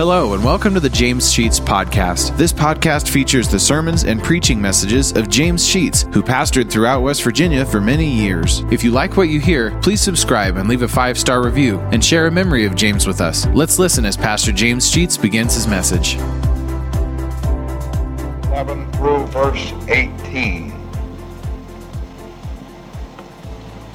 Hello, and welcome to the James Sheets Podcast. This podcast features the sermons and preaching messages of James Sheets, who pastored throughout West Virginia for many years. If you like what you hear, please subscribe and leave a five star review and share a memory of James with us. Let's listen as Pastor James Sheets begins his message. 11 through verse 18.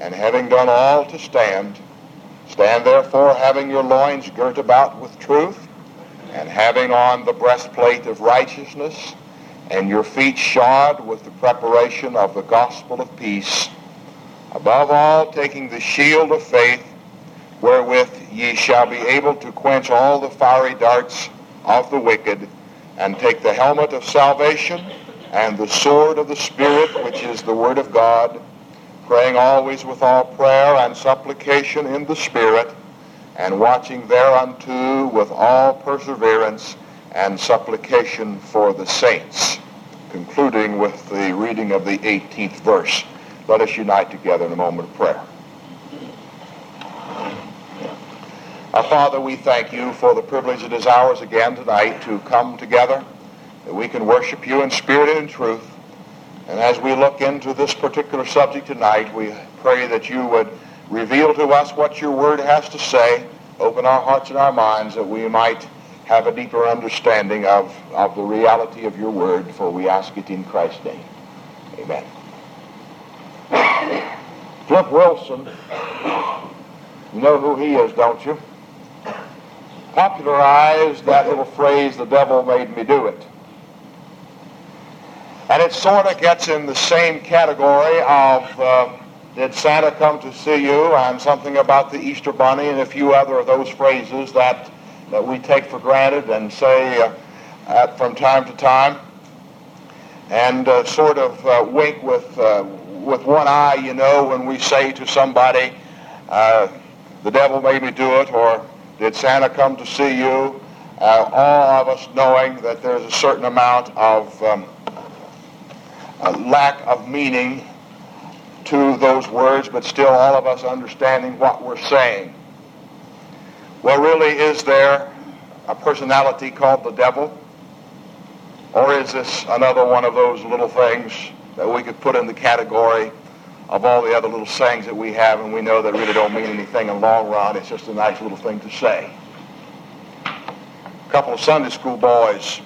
and having done all to stand, stand therefore having your loins girt about with truth, and having on the breastplate of righteousness, and your feet shod with the preparation of the gospel of peace. Above all, taking the shield of faith, wherewith ye shall be able to quench all the fiery darts of the wicked, and take the helmet of salvation and the sword of the Spirit, which is the word of God, praying always with all prayer and supplication in the Spirit, and watching thereunto with all perseverance and supplication for the saints. Concluding with the reading of the 18th verse. Let us unite together in a moment of prayer. Our Father, we thank you for the privilege it is ours again tonight to come together, that we can worship you in spirit and in truth. And as we look into this particular subject tonight, we pray that you would reveal to us what your word has to say, open our hearts and our minds that we might have a deeper understanding of, of the reality of your word, for we ask it in Christ's name. Amen. Flip Wilson, you know who he is, don't you? popularized that little phrase, the devil made me do it. And it sort of gets in the same category of uh, did Santa come to see you and something about the Easter Bunny and a few other of those phrases that, that we take for granted and say uh, at, from time to time and uh, sort of uh, wink with, uh, with one eye, you know, when we say to somebody, uh, the devil made me do it, or did Santa come to see you? Uh, all of us knowing that there's a certain amount of um, lack of meaning to those words, but still all of us understanding what we're saying. Well, really, is there a personality called the devil? Or is this another one of those little things that we could put in the category of all the other little sayings that we have, and we know that really don't mean anything in the long run. It's just a nice little thing to say. A couple of Sunday school boys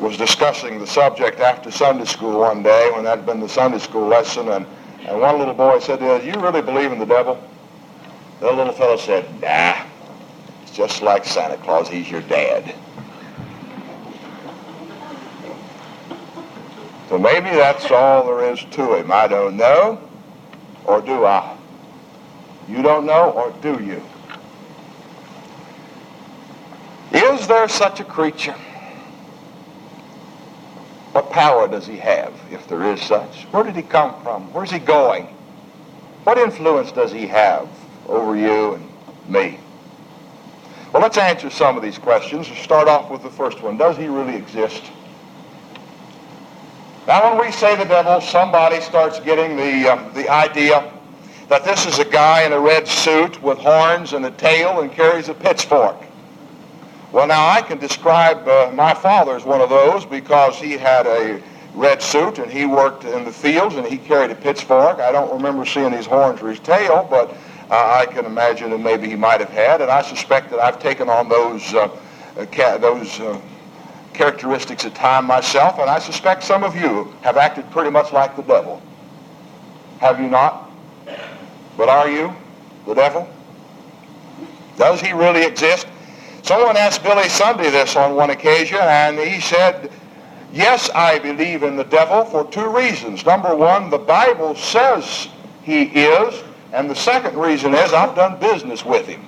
was discussing the subject after Sunday school one day when that had been the Sunday school lesson, and, and one little boy said, do you really believe in the devil? The little fellow said, nah, it's just like Santa Claus. He's your dad. So maybe that's all there is to him. I don't know, or do I? You don't know, or do you? Is there such a creature? What power does he have, if there is such? Where did he come from? Where's he going? What influence does he have over you and me? Well, let's answer some of these questions. We'll start off with the first one. Does he really exist? Now, when we say the devil, somebody starts getting the, uh, the idea that this is a guy in a red suit with horns and a tail and carries a pitchfork. Well, now I can describe uh, my father as one of those because he had a red suit and he worked in the fields and he carried a pitchfork. I don't remember seeing his horns or his tail, but uh, I can imagine that maybe he might have had, and I suspect that I've taken on those uh, ca- those uh, characteristics at time myself, and I suspect some of you have acted pretty much like the devil. Have you not? But are you the devil? Does he really exist? Someone asked Billy Sunday this on one occasion, and he said, Yes, I believe in the devil for two reasons. Number one, the Bible says he is, and the second reason is I've done business with him.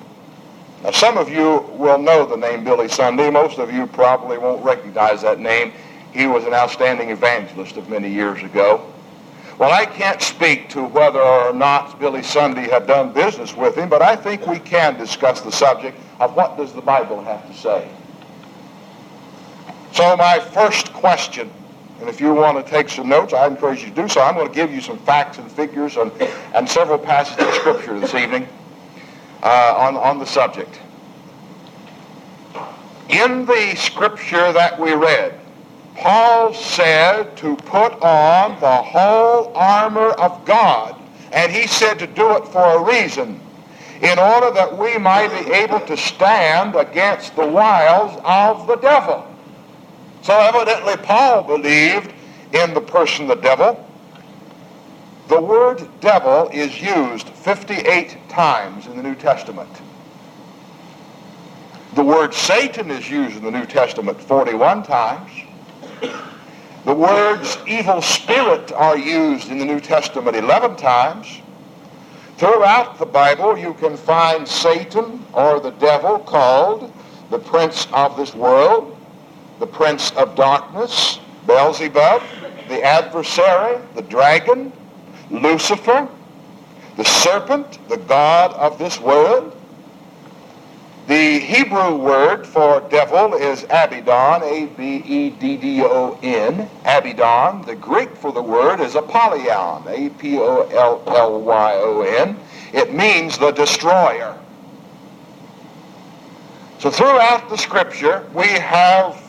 Now, some of you will know the name Billy Sunday. Most of you probably won't recognize that name. He was an outstanding evangelist of many years ago. Well, I can't speak to whether or not Billy Sunday had done business with him, but I think we can discuss the subject of what does the Bible have to say. So my first question, and if you want to take some notes, I encourage you to do so. I'm going to give you some facts and figures and, and several passages of Scripture this evening uh, on, on the subject. In the Scripture that we read, Paul said to put on the whole armor of God. And he said to do it for a reason, in order that we might be able to stand against the wiles of the devil. So evidently Paul believed in the person the devil. The word devil is used 58 times in the New Testament. The word Satan is used in the New Testament 41 times. The words evil spirit are used in the New Testament 11 times. Throughout the Bible, you can find Satan or the devil called the prince of this world, the prince of darkness, Beelzebub, the adversary, the dragon, Lucifer, the serpent, the god of this world, the Hebrew word for devil is Abaddon, A-B-E-D-D-O-N, Abaddon. The Greek for the word is Apollyon, A-P-O-L-L-Y-O-N. It means the destroyer. So throughout the scripture, we have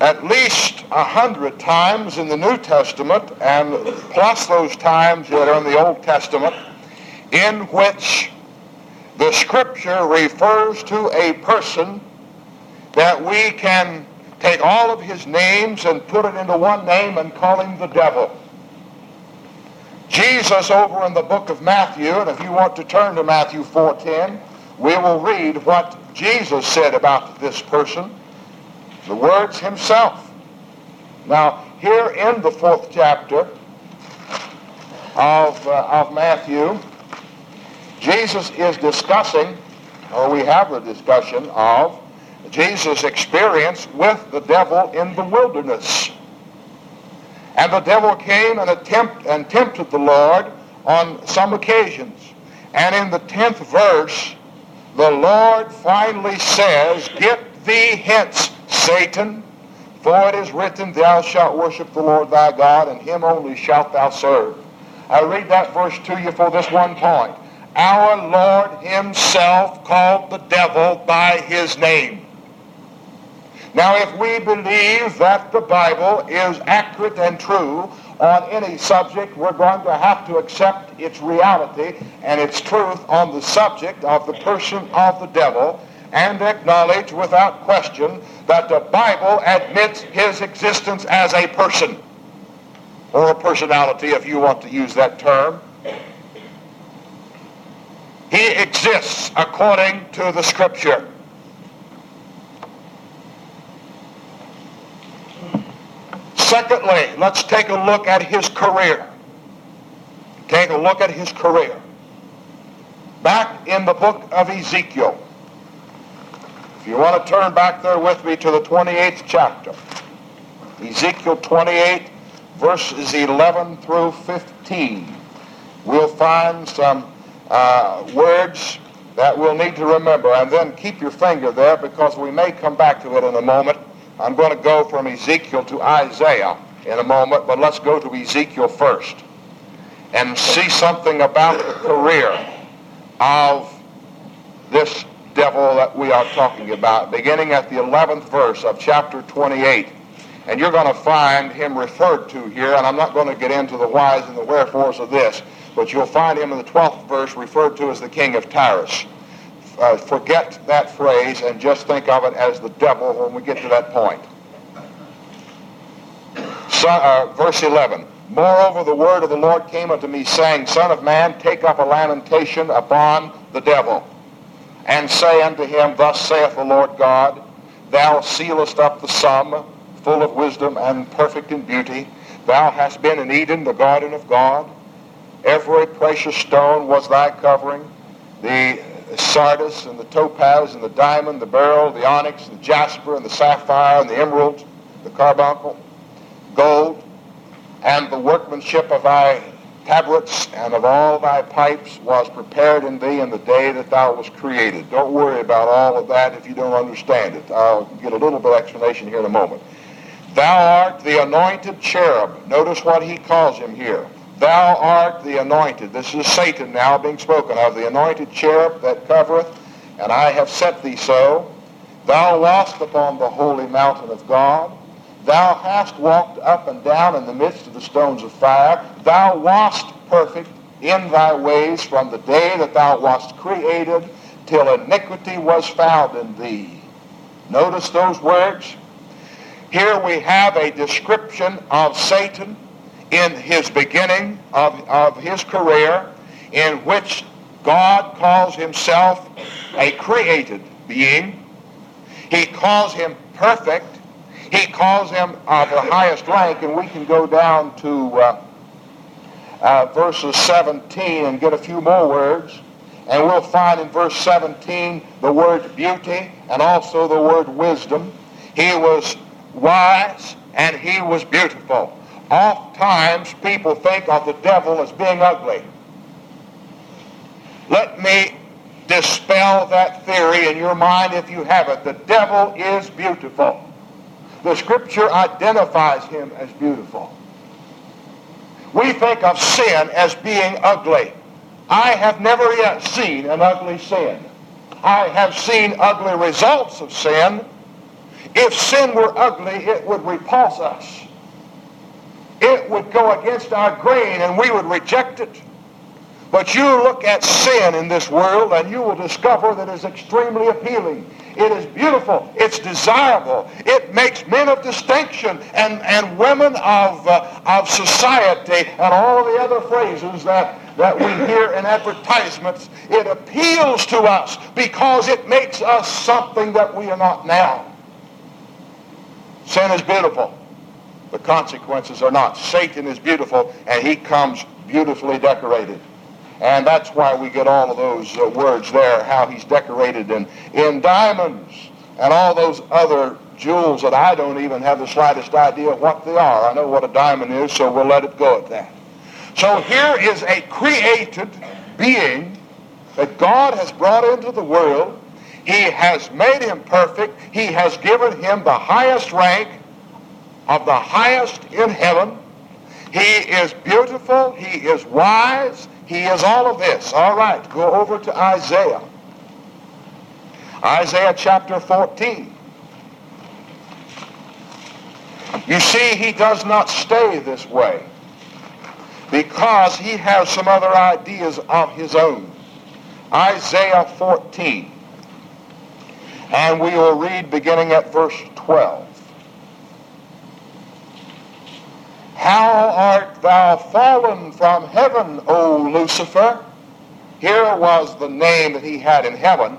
at least a hundred times in the New Testament, and plus those times that are in the Old Testament, in which the scripture refers to a person that we can take all of his names and put it into one name and call him the devil. Jesus over in the book of Matthew, and if you want to turn to Matthew 4.10, we will read what Jesus said about this person, the words himself. Now, here in the fourth chapter of, uh, of Matthew, Jesus is discussing, or we have a discussion of, Jesus' experience with the devil in the wilderness. And the devil came and, attempt, and tempted the Lord on some occasions. And in the 10th verse, the Lord finally says, Get thee hence, Satan, for it is written, Thou shalt worship the Lord thy God, and him only shalt thou serve. I read that verse to you for this one point our Lord himself called the devil by his name. Now, if we believe that the Bible is accurate and true on any subject, we're going to have to accept its reality and its truth on the subject of the person of the devil and acknowledge without question that the Bible admits his existence as a person or a personality, if you want to use that term. He exists according to the Scripture. Secondly, let's take a look at his career. Take a look at his career. Back in the book of Ezekiel. If you want to turn back there with me to the 28th chapter. Ezekiel 28, verses 11 through 15. We'll find some uh, words that we'll need to remember. And then keep your finger there because we may come back to it in a moment. I'm going to go from Ezekiel to Isaiah in a moment, but let's go to Ezekiel first and see something about the career of this devil that we are talking about, beginning at the 11th verse of chapter 28. And you're going to find him referred to here, and I'm not going to get into the whys and the wherefores of this. But you'll find him in the 12th verse referred to as the king of Tyrus. Uh, forget that phrase and just think of it as the devil when we get to that point. So, uh, verse 11. Moreover, the word of the Lord came unto me, saying, Son of man, take up a lamentation upon the devil, and say unto him, Thus saith the Lord God, Thou sealest up the sum, full of wisdom and perfect in beauty. Thou hast been in Eden, the garden of God. Every precious stone was thy covering. The sardis and the topaz and the diamond, the beryl, the onyx, the jasper and the sapphire and the emerald, the carbuncle, gold, and the workmanship of thy tabrets and of all thy pipes was prepared in thee in the day that thou was created. Don't worry about all of that if you don't understand it. I'll get a little bit of explanation here in a moment. Thou art the anointed cherub. Notice what he calls him here. Thou art the anointed. This is Satan now being spoken of, the anointed cherub that covereth, and I have set thee so. Thou wast upon the holy mountain of God. Thou hast walked up and down in the midst of the stones of fire. Thou wast perfect in thy ways from the day that thou wast created till iniquity was found in thee. Notice those words. Here we have a description of Satan in his beginning of, of his career in which God calls himself a created being. He calls him perfect. He calls him of the highest rank, and we can go down to uh, uh, verses 17 and get a few more words. And we'll find in verse 17 the word beauty and also the word wisdom. He was wise, and he was beautiful. Oft times people think of the devil as being ugly. Let me dispel that theory in your mind if you have it. The devil is beautiful. The scripture identifies him as beautiful. We think of sin as being ugly. I have never yet seen an ugly sin. I have seen ugly results of sin, if sin were ugly, it would repulse us. It would go against our grain and we would reject it. But you look at sin in this world and you will discover that it's extremely appealing. It is beautiful. It's desirable. It makes men of distinction and, and women of, uh, of society and all the other phrases that, that we hear in advertisements. It appeals to us because it makes us something that we are not now. Sin is beautiful. The consequences are not. Satan is beautiful, and he comes beautifully decorated. And that's why we get all of those uh, words there, how he's decorated in, in diamonds and all those other jewels that I don't even have the slightest idea what they are. I know what a diamond is, so we'll let it go at that. So here is a created being that God has brought into the world he has made him perfect. He has given him the highest rank of the highest in heaven. He is beautiful. He is wise. He is all of this. All right, go over to Isaiah. Isaiah chapter 14. You see, he does not stay this way because he has some other ideas of his own. Isaiah 14. And we will read beginning at verse 12. How art thou fallen from heaven, O Lucifer? Here was the name that he had in heaven.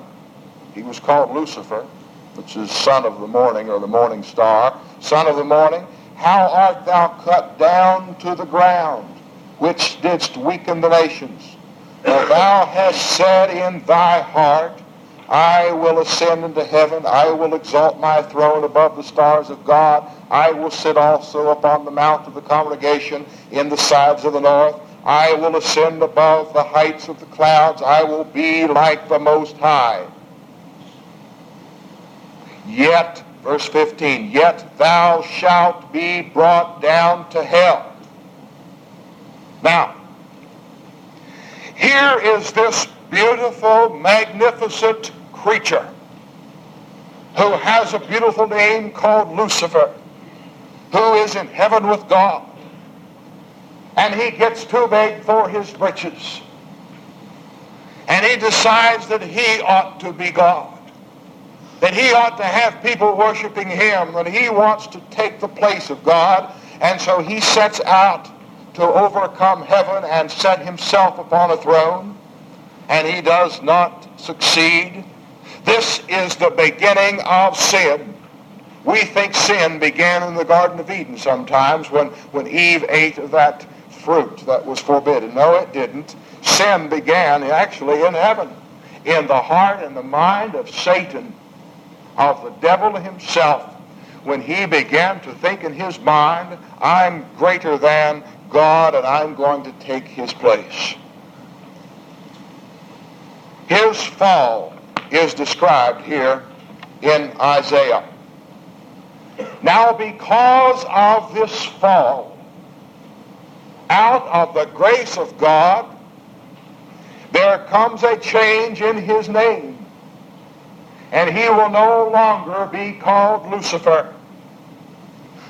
He was called Lucifer, which is son of the morning or the morning star. Son of the morning, how art thou cut down to the ground, which didst weaken the nations? For thou hast said in thy heart, I will ascend into heaven. I will exalt my throne above the stars of God. I will sit also upon the mount of the congregation in the sides of the north. I will ascend above the heights of the clouds. I will be like the Most High. Yet, verse 15, yet thou shalt be brought down to hell. Now, here is this beautiful, magnificent creature who has a beautiful name called Lucifer, who is in heaven with God. And he gets too big for his britches. And he decides that he ought to be God. That he ought to have people worshiping him. That he wants to take the place of God. And so he sets out to overcome heaven and set himself upon a throne and he does not succeed. This is the beginning of sin. We think sin began in the Garden of Eden sometimes when, when Eve ate of that fruit that was forbidden. No, it didn't. Sin began actually in heaven. in the heart and the mind of Satan, of the devil himself, when he began to think in his mind, I'm greater than God and I'm going to take his place. His fall is described here in Isaiah. Now because of this fall, out of the grace of God, there comes a change in his name. And he will no longer be called Lucifer.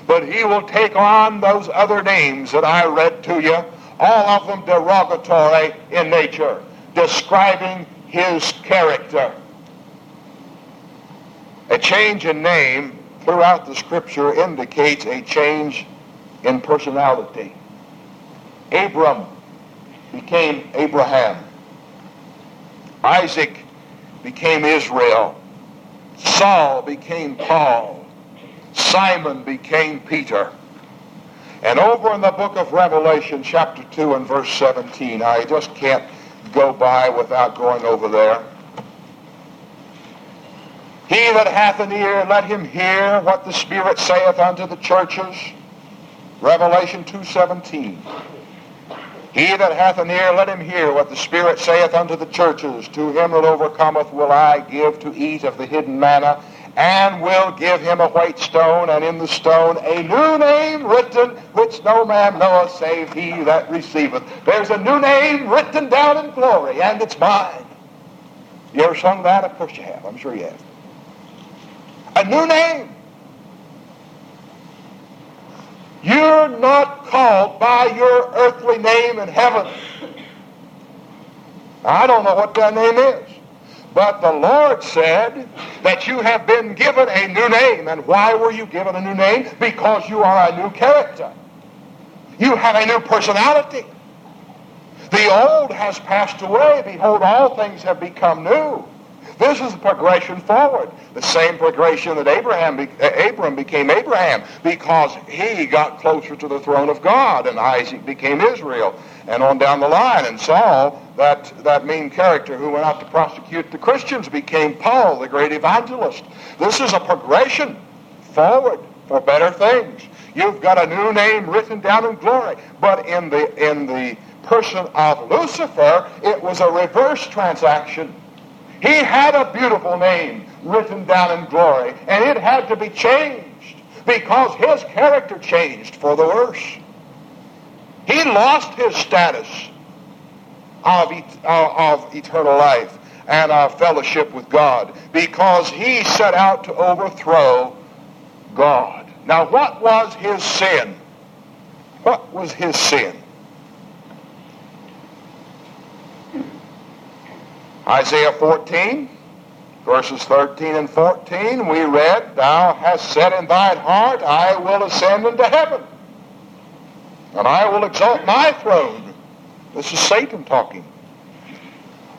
But he will take on those other names that I read to you, all of them derogatory in nature, describing his character. A change in name throughout the scripture indicates a change in personality. Abram became Abraham. Isaac became Israel. Saul became Paul. Simon became Peter. And over in the book of Revelation, chapter 2 and verse 17, I just can't go by without going over there. He that hath an ear, let him hear what the Spirit saith unto the churches. Revelation 2.17. He that hath an ear, let him hear what the Spirit saith unto the churches. To him that overcometh will I give to eat of the hidden manna, and will give him a white stone, and in the stone a new name written, which no man knoweth save he that receiveth. There's a new name written down in glory, and it's mine. You ever sung that? Of course you have. I'm sure you have. A new name. You're not called by your earthly name in heaven. I don't know what that name is. But the Lord said that you have been given a new name. And why were you given a new name? Because you are a new character. You have a new personality. The old has passed away. Behold, all things have become new. This is the progression forward. The same progression that Abraham, be, uh, Abram became Abraham because he got closer to the throne of God and Isaac became Israel and on down the line. And Saul, that, that mean character who went out to prosecute the Christians, became Paul, the great evangelist. This is a progression forward for better things. You've got a new name written down in glory. But in the, in the person of Lucifer, it was a reverse transaction. He had a beautiful name written down in glory, and it had to be changed because his character changed for the worse. He lost his status of, et- uh, of eternal life and of fellowship with God because he set out to overthrow God. Now, what was his sin? What was his sin? Isaiah 14, verses 13 and 14, we read, Thou hast said in thine heart, I will ascend into heaven, and I will exalt my throne. This is Satan talking.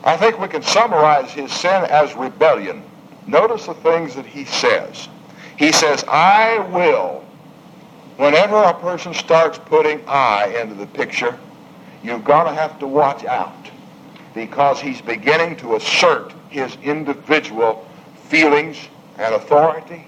I think we can summarize his sin as rebellion. Notice the things that he says. He says, I will. Whenever a person starts putting I into the picture, you're going to have to watch out because he's beginning to assert his individual feelings and authority.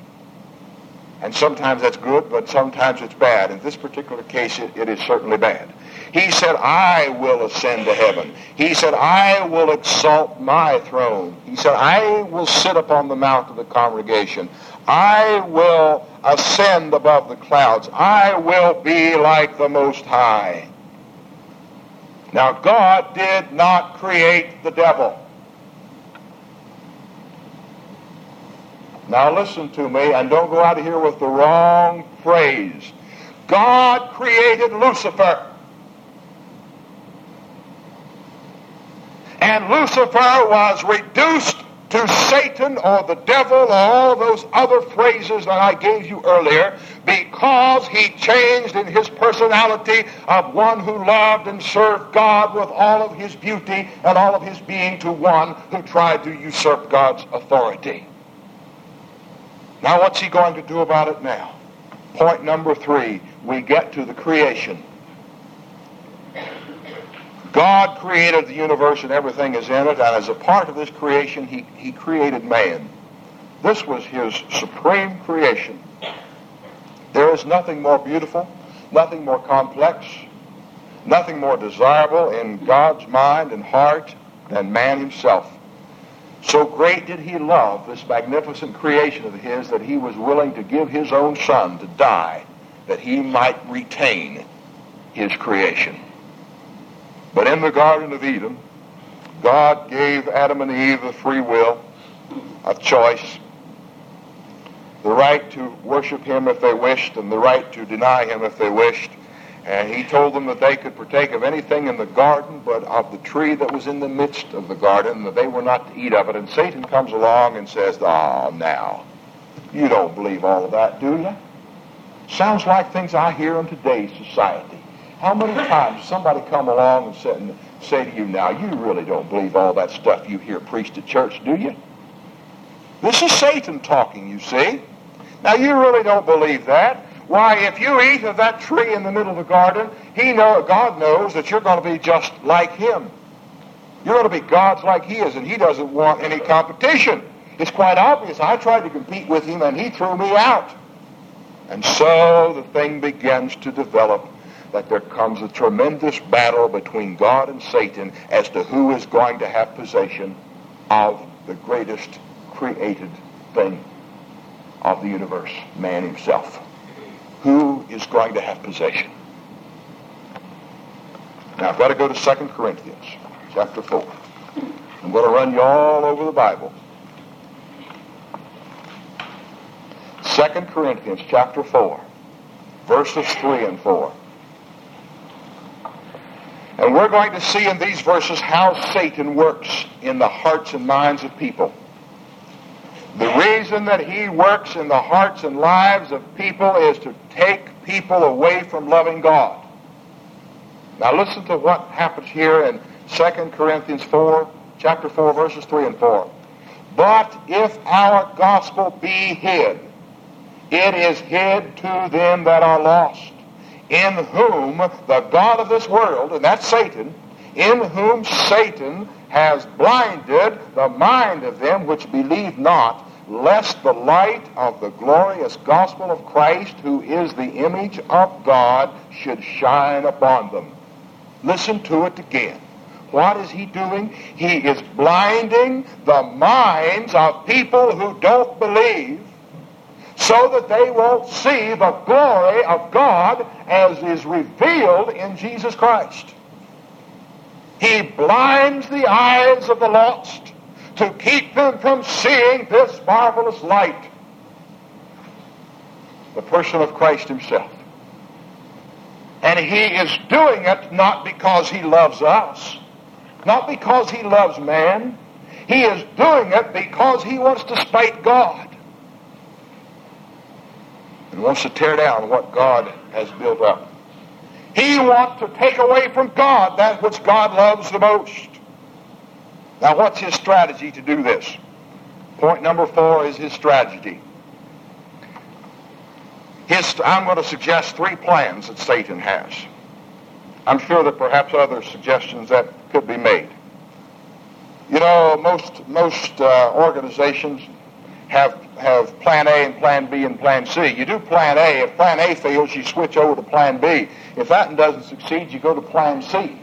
And sometimes that's good, but sometimes it's bad. In this particular case, it, it is certainly bad. He said, I will ascend to heaven. He said, I will exalt my throne. He said, I will sit upon the mount of the congregation. I will ascend above the clouds. I will be like the Most High. Now, God did not create the devil. Now, listen to me and don't go out of here with the wrong phrase. God created Lucifer. And Lucifer was reduced to Satan or the devil or all those other phrases that I gave you earlier because he changed in his personality of one who loved and served God with all of his beauty and all of his being to one who tried to usurp God's authority. Now what's he going to do about it now? Point number three, we get to the creation. God created the universe and everything is in it, and as a part of this creation, he, he created man. This was his supreme creation. There is nothing more beautiful, nothing more complex, nothing more desirable in God's mind and heart than man himself. So great did he love this magnificent creation of his that he was willing to give his own son to die that he might retain his creation. But in the Garden of Eden, God gave Adam and Eve a free will, a choice, the right to worship him if they wished and the right to deny him if they wished. And he told them that they could partake of anything in the garden, but of the tree that was in the midst of the garden, that they were not to eat of it. And Satan comes along and says, Ah, now, you don't believe all of that, do you? Sounds like things I hear in today's society. How many times somebody come along and say, and say to you, now, you really don't believe all that stuff you hear preached at church, do you? This is Satan talking, you see. Now, you really don't believe that. Why, if you eat of that tree in the middle of the garden, he know, God knows that you're going to be just like him. You're going to be God's like he is, and he doesn't want any competition. It's quite obvious. I tried to compete with him, and he threw me out. And so the thing begins to develop that there comes a tremendous battle between God and Satan as to who is going to have possession of the greatest created thing of the universe, man himself who is going to have possession. Now, I've got to go to 2 Corinthians chapter 4. I'm going to run you all over the Bible. 2 Corinthians chapter 4, verses 3 and 4. And we're going to see in these verses how Satan works in the hearts and minds of people. The reason that he works in the hearts and lives of people is to take people away from loving God. Now listen to what happens here in 2 Corinthians 4, chapter 4, verses 3 and 4. But if our gospel be hid, it is hid to them that are lost, in whom the God of this world, and that's Satan, in whom Satan has blinded the mind of them which believe not, lest the light of the glorious gospel of Christ, who is the image of God, should shine upon them. Listen to it again. What is he doing? He is blinding the minds of people who don't believe so that they won't see the glory of God as is revealed in Jesus Christ. He blinds the eyes of the lost to keep them from seeing this marvelous light. The person of Christ himself. And he is doing it not because he loves us, not because he loves man. He is doing it because he wants to spite God. And wants to tear down what God has built up. He wants to take away from God that which God loves the most. Now, what's his strategy to do this? Point number four is his strategy. His, I'm going to suggest three plans that Satan has. I'm sure that perhaps other suggestions that could be made. You know, most most uh, organizations have have Plan A and Plan B and Plan C. You do Plan A. If Plan A fails, you switch over to Plan B. If that doesn't succeed, you go to Plan C.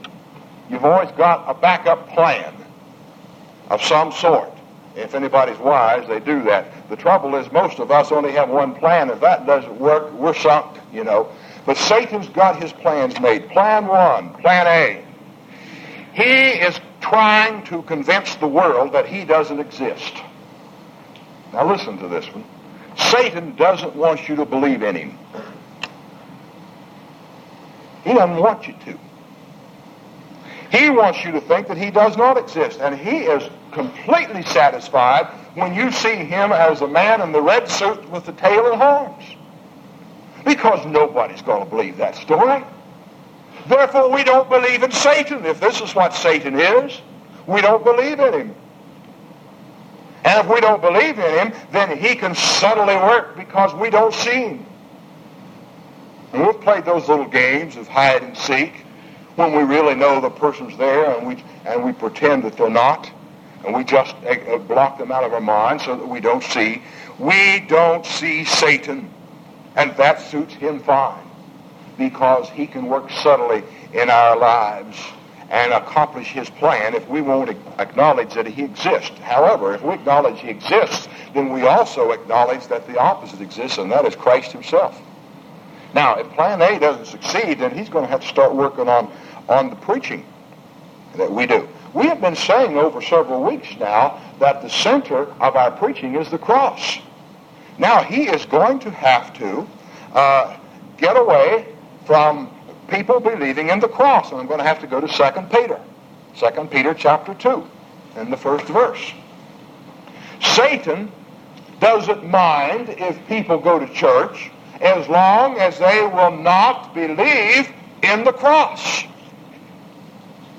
You've always got a backup plan of some sort. If anybody's wise, they do that. The trouble is most of us only have one plan. If that doesn't work, we're sunk, you know. But Satan's got his plans made. Plan one, plan A. He is trying to convince the world that he doesn't exist. Now listen to this one. Satan doesn't want you to believe in him. He doesn't want you to. He wants you to think that he does not exist. And he is completely satisfied when you see him as a man in the red suit with the tail and horns. Because nobody's going to believe that story. Therefore, we don't believe in Satan. If this is what Satan is, we don't believe in him. And if we don't believe in him, then he can subtly work because we don't see him. And we've played those little games of hide and seek when we really know the person's there and we, and we pretend that they're not, and we just uh, block them out of our mind so that we don't see. We don't see Satan, and that suits him fine because he can work subtly in our lives and accomplish his plan if we won't acknowledge that he exists. However, if we acknowledge he exists, then we also acknowledge that the opposite exists, and that is Christ himself. Now, if plan A doesn't succeed, then he's going to have to start working on, on the preaching that we do. We have been saying over several weeks now that the center of our preaching is the cross. Now, he is going to have to uh, get away from people believing in the cross. And I'm going to have to go to 2 Peter. 2 Peter chapter 2 in the first verse. Satan doesn't mind if people go to church as long as they will not believe in the cross.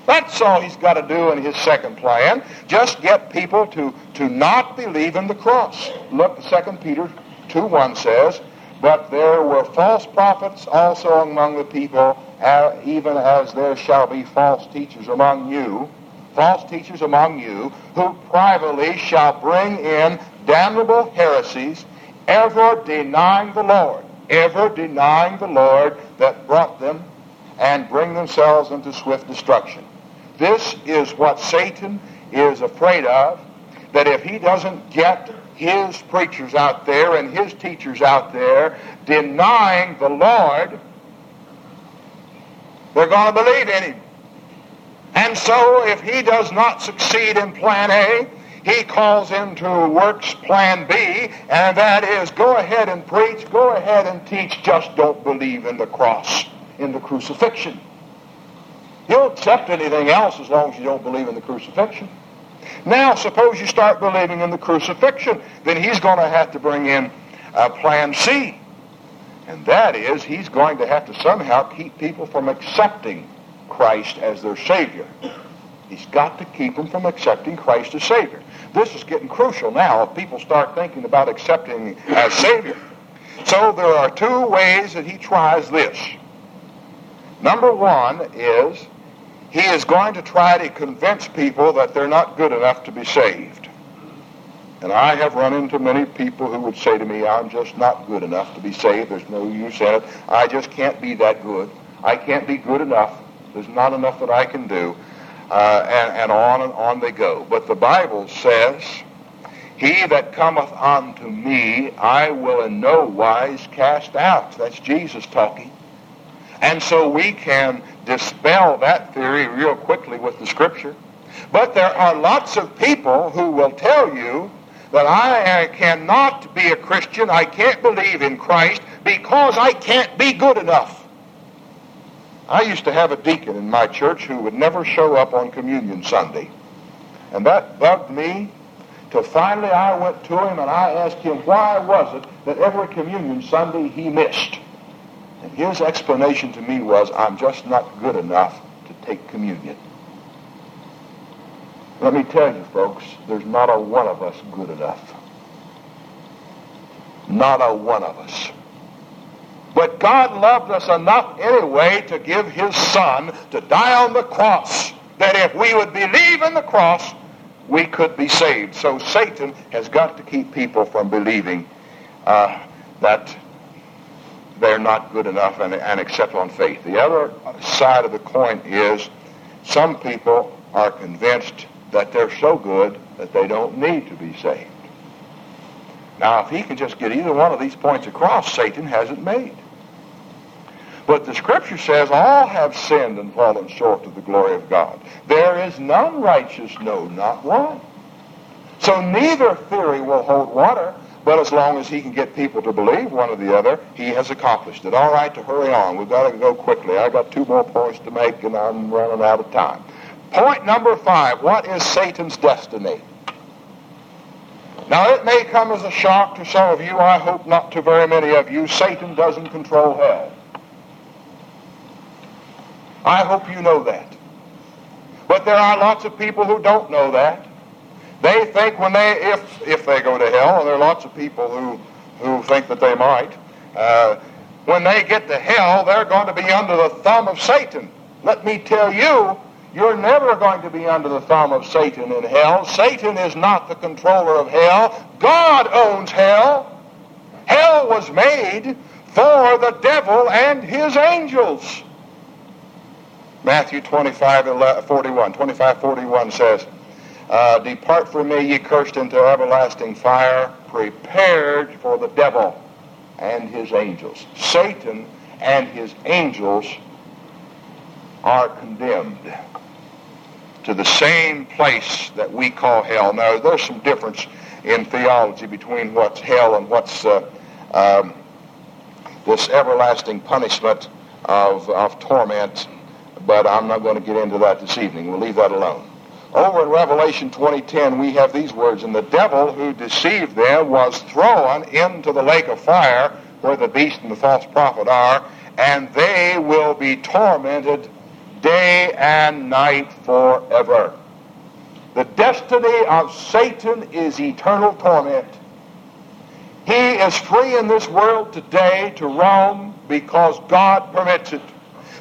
That's all he's got to do in his second plan. Just get people to, to not believe in the cross. Look, 2 Peter 2 1 says, But there were false prophets also among the people, uh, even as there shall be false teachers among you, false teachers among you, who privately shall bring in damnable heresies, ever denying the Lord, ever denying the Lord that brought them, and bring themselves into swift destruction. This is what Satan is afraid of, that if he doesn't get his preachers out there and his teachers out there denying the Lord, they're going to believe in him. And so if he does not succeed in plan A, he calls into works plan B, and that is go ahead and preach, go ahead and teach, just don't believe in the cross, in the crucifixion. You'll accept anything else as long as you don't believe in the crucifixion. Now, suppose you start believing in the crucifixion, then he's going to have to bring in uh, plan C. And that is, he's going to have to somehow keep people from accepting Christ as their Savior. He's got to keep them from accepting Christ as Savior. This is getting crucial now if people start thinking about accepting as Savior. So there are two ways that he tries this. Number one is he is going to try to convince people that they're not good enough to be saved. And I have run into many people who would say to me, I'm just not good enough to be saved. There's no use in it. I just can't be that good. I can't be good enough. There's not enough that I can do. Uh, and, and on and on they go. But the Bible says, He that cometh unto me, I will in no wise cast out. That's Jesus talking. And so we can dispel that theory real quickly with the scripture. But there are lots of people who will tell you that I cannot be a Christian, I can't believe in Christ because I can't be good enough. I used to have a deacon in my church who would never show up on Communion Sunday. And that bugged me till finally I went to him and I asked him why was it that every Communion Sunday he missed. And his explanation to me was, I'm just not good enough to take communion. Let me tell you, folks, there's not a one of us good enough. Not a one of us. But God loved us enough anyway to give his son to die on the cross that if we would believe in the cross, we could be saved. So Satan has got to keep people from believing uh, that they're not good enough and, and accept on faith. The other side of the coin is some people are convinced that they're so good that they don't need to be saved. Now, if he can just get either one of these points across, Satan hasn't made. But the scripture says all have sinned and fallen short of the glory of God. There is none righteous, no, not one. So neither theory will hold water. But as long as he can get people to believe one or the other, he has accomplished it. All right, to hurry on. We've got to go quickly. I've got two more points to make, and I'm running out of time. Point number five. What is Satan's destiny? Now, it may come as a shock to some of you. I hope not to very many of you. Satan doesn't control hell. I hope you know that. But there are lots of people who don't know that. They think when they, if, if they go to hell, and there are lots of people who, who think that they might, uh, when they get to hell, they're going to be under the thumb of Satan. let me tell you, you're never going to be under the thumb of Satan in hell. Satan is not the controller of hell. God owns hell. Hell was made for the devil and his angels. Matthew 25, 41, 25, 41 says, uh, Depart from me, ye cursed, into everlasting fire, prepared for the devil and his angels. Satan and his angels are condemned to the same place that we call hell. Now, there's some difference in theology between what's hell and what's uh, um, this everlasting punishment of, of torment, but I'm not going to get into that this evening. We'll leave that alone. Over in Revelation 20:10, we have these words, And the devil who deceived them was thrown into the lake of fire, where the beast and the false prophet are, and they will be tormented day and night forever. The destiny of Satan is eternal torment. He is free in this world today to roam because God permits it.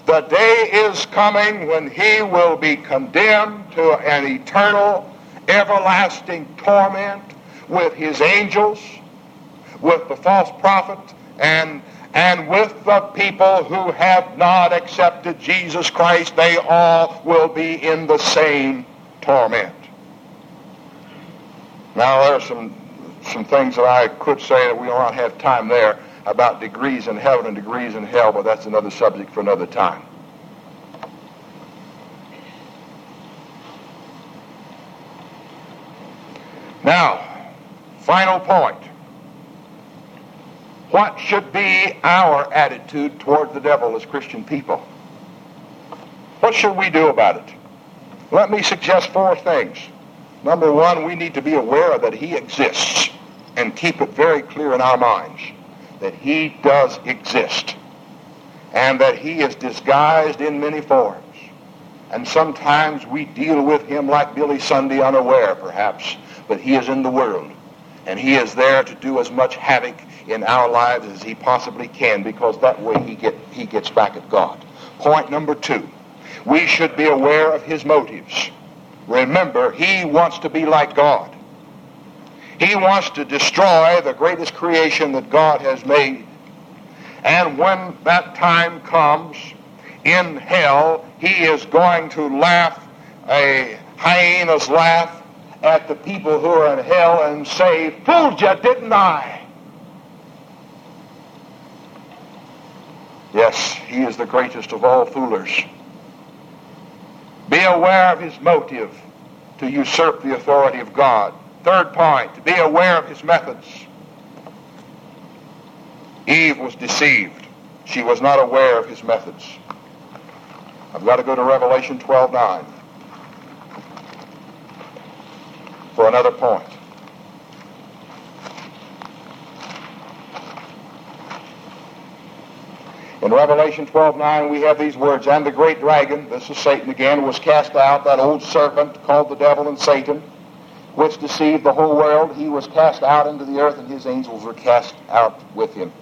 The day is coming when he will be condemned to an eternal, everlasting torment with his angels, with the false prophet, and and with the people who have not accepted Jesus Christ, they all will be in the same torment. Now, there are some, some things that I could say that we don't have time there about degrees in heaven and degrees in hell, but that's another subject for another time. Now, final point. What should be our attitude toward the devil as Christian people? What should we do about it? Let me suggest four things. Number one, we need to be aware that he exists and keep it very clear in our minds that he does exist and that he is disguised in many forms. And sometimes we deal with him like Billy Sunday unaware, perhaps, but he is in the world and he is there to do as much havoc in our lives as he possibly can because that way he, get, he gets back at God. Point number two, we should be aware of his motives. Remember, he wants to be like God. He wants to destroy the greatest creation that God has made. And when that time comes in hell, he is going to laugh a hyena's laugh at the people who are in hell and say, Fooled you, didn't I? Yes, he is the greatest of all foolers. Be aware of his motive to usurp the authority of God. Third point, be aware of his methods. Eve was deceived. She was not aware of his methods. I've got to go to Revelation 12 9 for another point. In Revelation 12, 9, we have these words, And the great dragon, this is Satan again, was cast out, that old serpent called the devil and Satan, which deceived the whole world. He was cast out into the earth, and his angels were cast out with him.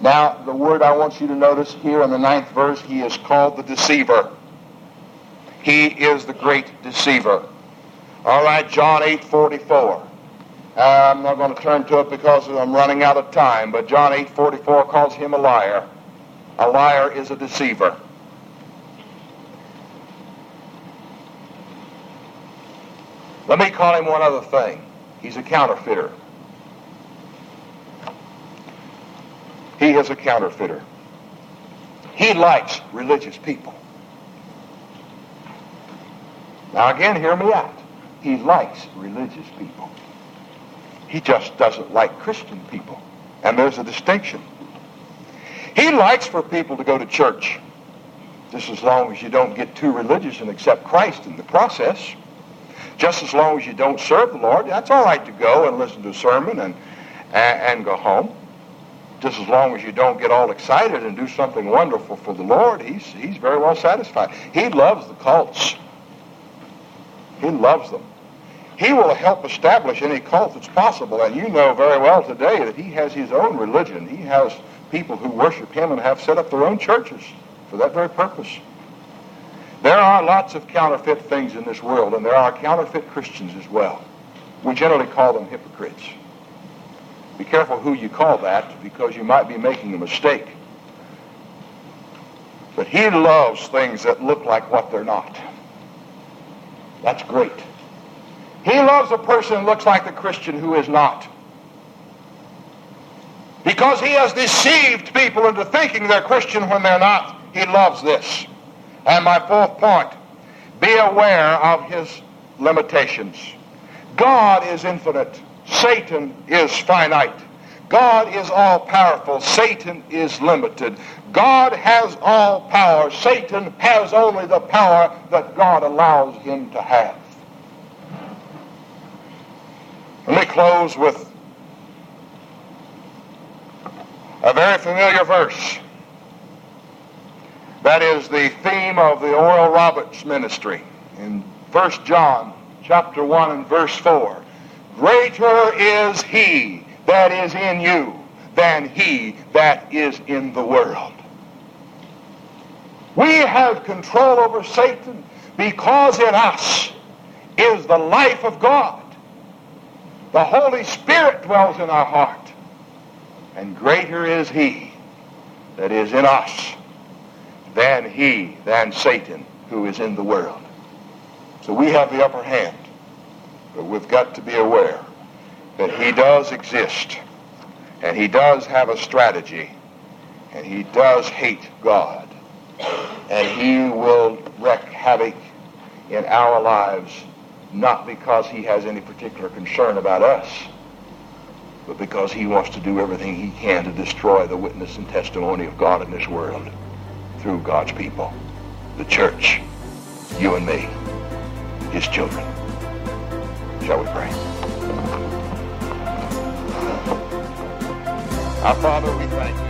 Now, the word I want you to notice here in the ninth verse, he is called the deceiver. He is the great deceiver. All right, John 8, 44. Uh, I'm not going to turn to it because I'm running out of time, but John 8, 44 calls him a liar. A liar is a deceiver. Let me call him one other thing. He's a counterfeiter. He is a counterfeiter. He likes religious people. Now again, hear me out. He likes religious people. He just doesn't like Christian people. And there's a distinction. He likes for people to go to church, just as long as you don't get too religious and accept Christ in the process. Just as long as you don't serve the Lord, that's all right to go and listen to a sermon and, and, and go home. Just as long as you don't get all excited and do something wonderful for the Lord, he's, he's very well satisfied. He loves the cults. He loves them. He will help establish any cult that's possible. And you know very well today that he has his own religion. He has people who worship him and have set up their own churches for that very purpose. There are lots of counterfeit things in this world, and there are counterfeit Christians as well. We generally call them hypocrites. Be careful who you call that because you might be making a mistake. But he loves things that look like what they're not. That's great. He loves a person who looks like the Christian who is not. Because he has deceived people into thinking they're Christian when they're not. He loves this. And my fourth point, be aware of his limitations. God is infinite. Satan is finite. God is all powerful. Satan is limited. God has all power. Satan has only the power that God allows him to have. Let me close with a very familiar verse. That is the theme of the Oral Roberts ministry in 1 John chapter 1 and verse 4. Greater is he that is in you than he that is in the world. We have control over Satan because in us is the life of God. The Holy Spirit dwells in our heart. And greater is he that is in us than he, than Satan, who is in the world. So we have the upper hand. But we've got to be aware that he does exist. And he does have a strategy. And he does hate God. And he will wreak havoc in our lives, not because he has any particular concern about us, but because he wants to do everything he can to destroy the witness and testimony of God in this world through God's people, the church, you and me, his children. Shall we pray? Our Father, we thank you.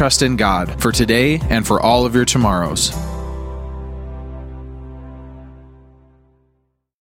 trust in God for today and for all of your tomorrows.